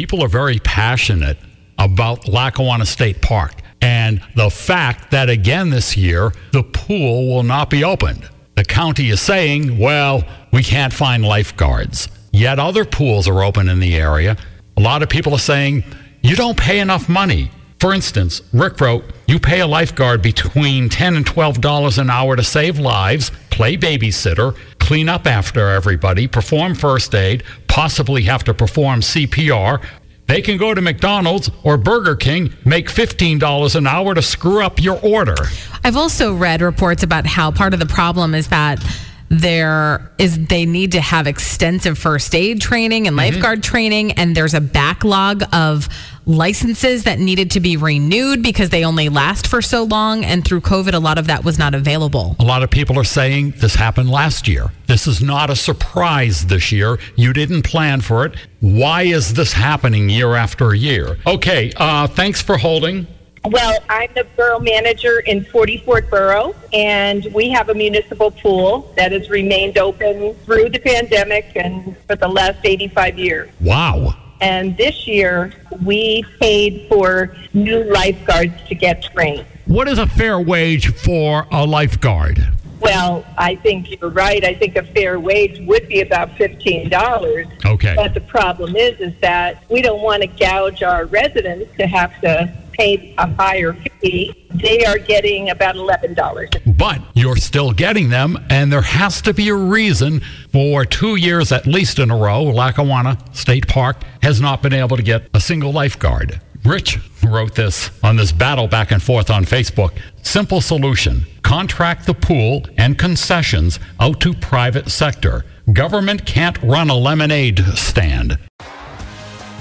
people are very passionate about Lackawanna State Park and the fact that again this year the pool will not be opened. The county is saying, well, we can't find lifeguards. Yet other pools are open in the area. A lot of people are saying, you don't pay enough money. For instance, Rick wrote, you pay a lifeguard between 10 and $12 an hour to save lives, play babysitter, clean up after everybody, perform first aid, possibly have to perform CPR. They can go to McDonald's or Burger King, make $15 an hour to screw up your order. I've also read reports about how part of the problem is that there is they need to have extensive first aid training and mm-hmm. lifeguard training and there's a backlog of licenses that needed to be renewed because they only last for so long and through covid a lot of that was not available A lot of people are saying this happened last year. This is not a surprise this year. You didn't plan for it. Why is this happening year after year? Okay, uh, thanks for holding. Well, I'm the borough manager in Forty Fort Borough, and we have a municipal pool that has remained open through the pandemic and for the last 85 years. Wow. And this year, we paid for new lifeguards to get trained. What is a fair wage for a lifeguard? Well, I think you're right. I think a fair wage would be about $15. Okay. But the problem is, is that we don't want to gouge our residents to have to a higher fee. They are getting about $11. But you're still getting them, and there has to be a reason for two years at least in a row, Lackawanna State Park has not been able to get a single lifeguard. Rich wrote this on this battle back and forth on Facebook. Simple solution contract the pool and concessions out to private sector. Government can't run a lemonade stand.